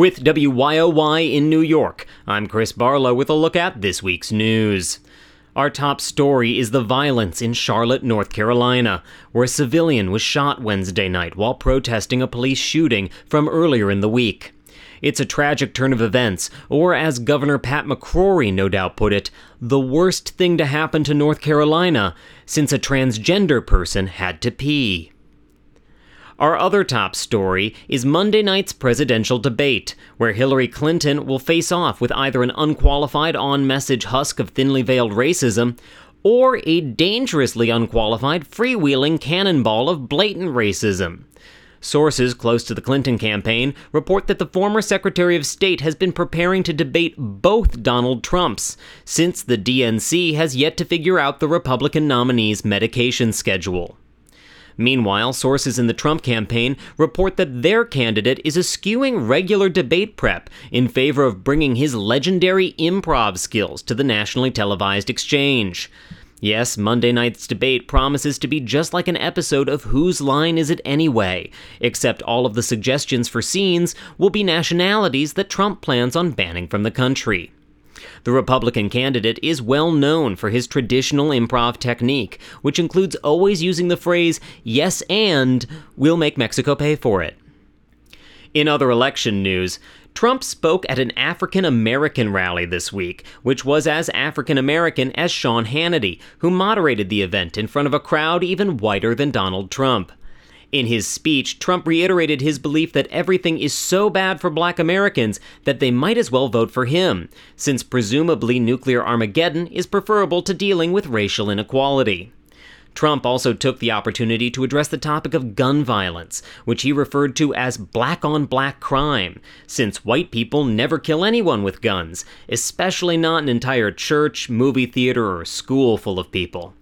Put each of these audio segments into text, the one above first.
With WYOY in New York, I'm Chris Barlow with a look at this week's news. Our top story is the violence in Charlotte, North Carolina, where a civilian was shot Wednesday night while protesting a police shooting from earlier in the week. It's a tragic turn of events, or as Governor Pat McCrory no doubt put it, the worst thing to happen to North Carolina since a transgender person had to pee. Our other top story is Monday night's presidential debate, where Hillary Clinton will face off with either an unqualified on message husk of thinly veiled racism or a dangerously unqualified freewheeling cannonball of blatant racism. Sources close to the Clinton campaign report that the former Secretary of State has been preparing to debate both Donald Trumps, since the DNC has yet to figure out the Republican nominee's medication schedule. Meanwhile, sources in the Trump campaign report that their candidate is eschewing regular debate prep in favor of bringing his legendary improv skills to the nationally televised exchange. Yes, Monday night's debate promises to be just like an episode of Whose Line Is It Anyway? Except all of the suggestions for scenes will be nationalities that Trump plans on banning from the country. The Republican candidate is well known for his traditional improv technique, which includes always using the phrase, yes and, we'll make Mexico pay for it. In other election news, Trump spoke at an African American rally this week, which was as African American as Sean Hannity, who moderated the event in front of a crowd even whiter than Donald Trump. In his speech, Trump reiterated his belief that everything is so bad for black Americans that they might as well vote for him, since presumably nuclear Armageddon is preferable to dealing with racial inequality. Trump also took the opportunity to address the topic of gun violence, which he referred to as black on black crime, since white people never kill anyone with guns, especially not an entire church, movie theater, or school full of people.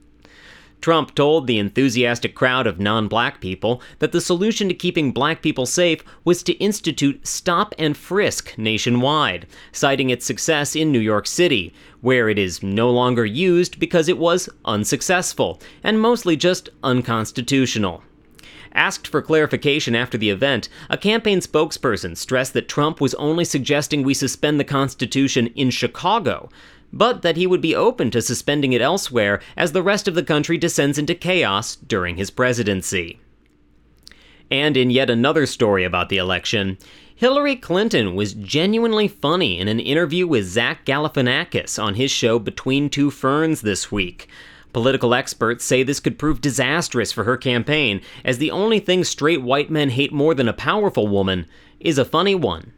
Trump told the enthusiastic crowd of non black people that the solution to keeping black people safe was to institute stop and frisk nationwide, citing its success in New York City, where it is no longer used because it was unsuccessful and mostly just unconstitutional. Asked for clarification after the event, a campaign spokesperson stressed that Trump was only suggesting we suspend the Constitution in Chicago, but that he would be open to suspending it elsewhere as the rest of the country descends into chaos during his presidency. And in yet another story about the election, Hillary Clinton was genuinely funny in an interview with Zach Galifianakis on his show Between Two Ferns this week. Political experts say this could prove disastrous for her campaign, as the only thing straight white men hate more than a powerful woman is a funny one.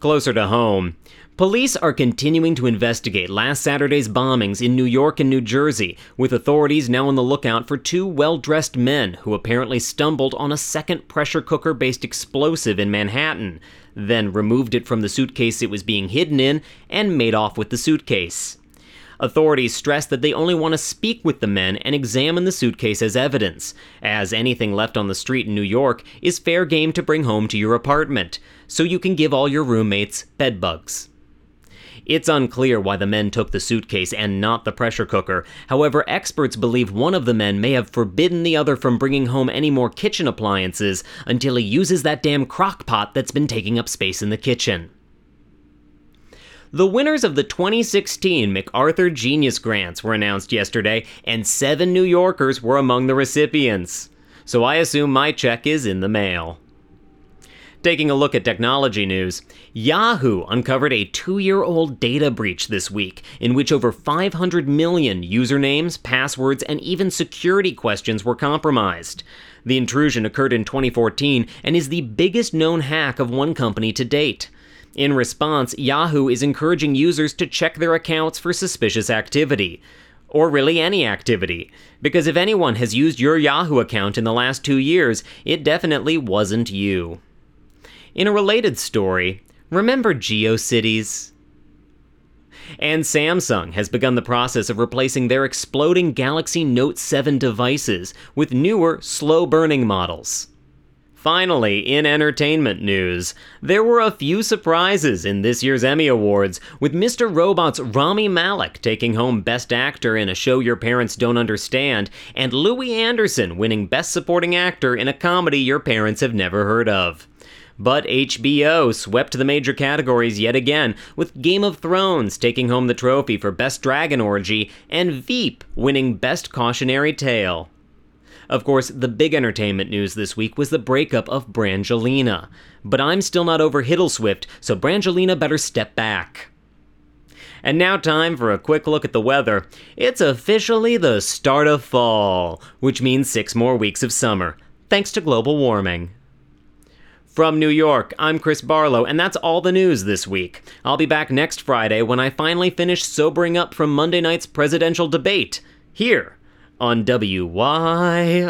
Closer to home, Police are continuing to investigate last Saturday's bombings in New York and New Jersey, with authorities now on the lookout for two well dressed men who apparently stumbled on a second pressure cooker based explosive in Manhattan, then removed it from the suitcase it was being hidden in and made off with the suitcase. Authorities stress that they only want to speak with the men and examine the suitcase as evidence, as anything left on the street in New York is fair game to bring home to your apartment, so you can give all your roommates bedbugs. It's unclear why the men took the suitcase and not the pressure cooker. However, experts believe one of the men may have forbidden the other from bringing home any more kitchen appliances until he uses that damn crock pot that's been taking up space in the kitchen. The winners of the 2016 MacArthur Genius Grants were announced yesterday, and seven New Yorkers were among the recipients. So I assume my check is in the mail. Taking a look at technology news, Yahoo uncovered a two year old data breach this week in which over 500 million usernames, passwords, and even security questions were compromised. The intrusion occurred in 2014 and is the biggest known hack of one company to date. In response, Yahoo is encouraging users to check their accounts for suspicious activity. Or really any activity. Because if anyone has used your Yahoo account in the last two years, it definitely wasn't you. In a related story, remember GeoCities? And Samsung has begun the process of replacing their exploding Galaxy Note 7 devices with newer, slow burning models. Finally, in entertainment news, there were a few surprises in this year's Emmy Awards, with Mr. Robot's Rami Malek taking home Best Actor in a show your parents don't understand, and Louie Anderson winning Best Supporting Actor in a comedy your parents have never heard of. But HBO swept the major categories yet again, with Game of Thrones taking home the trophy for Best Dragon Orgy and Veep winning Best Cautionary Tale. Of course, the big entertainment news this week was the breakup of Brangelina. But I'm still not over Hiddleswift, so Brangelina better step back. And now, time for a quick look at the weather. It's officially the start of fall, which means six more weeks of summer, thanks to global warming. From New York, I'm Chris Barlow, and that's all the news this week. I'll be back next Friday when I finally finish sobering up from Monday night's presidential debate, here on WYOY.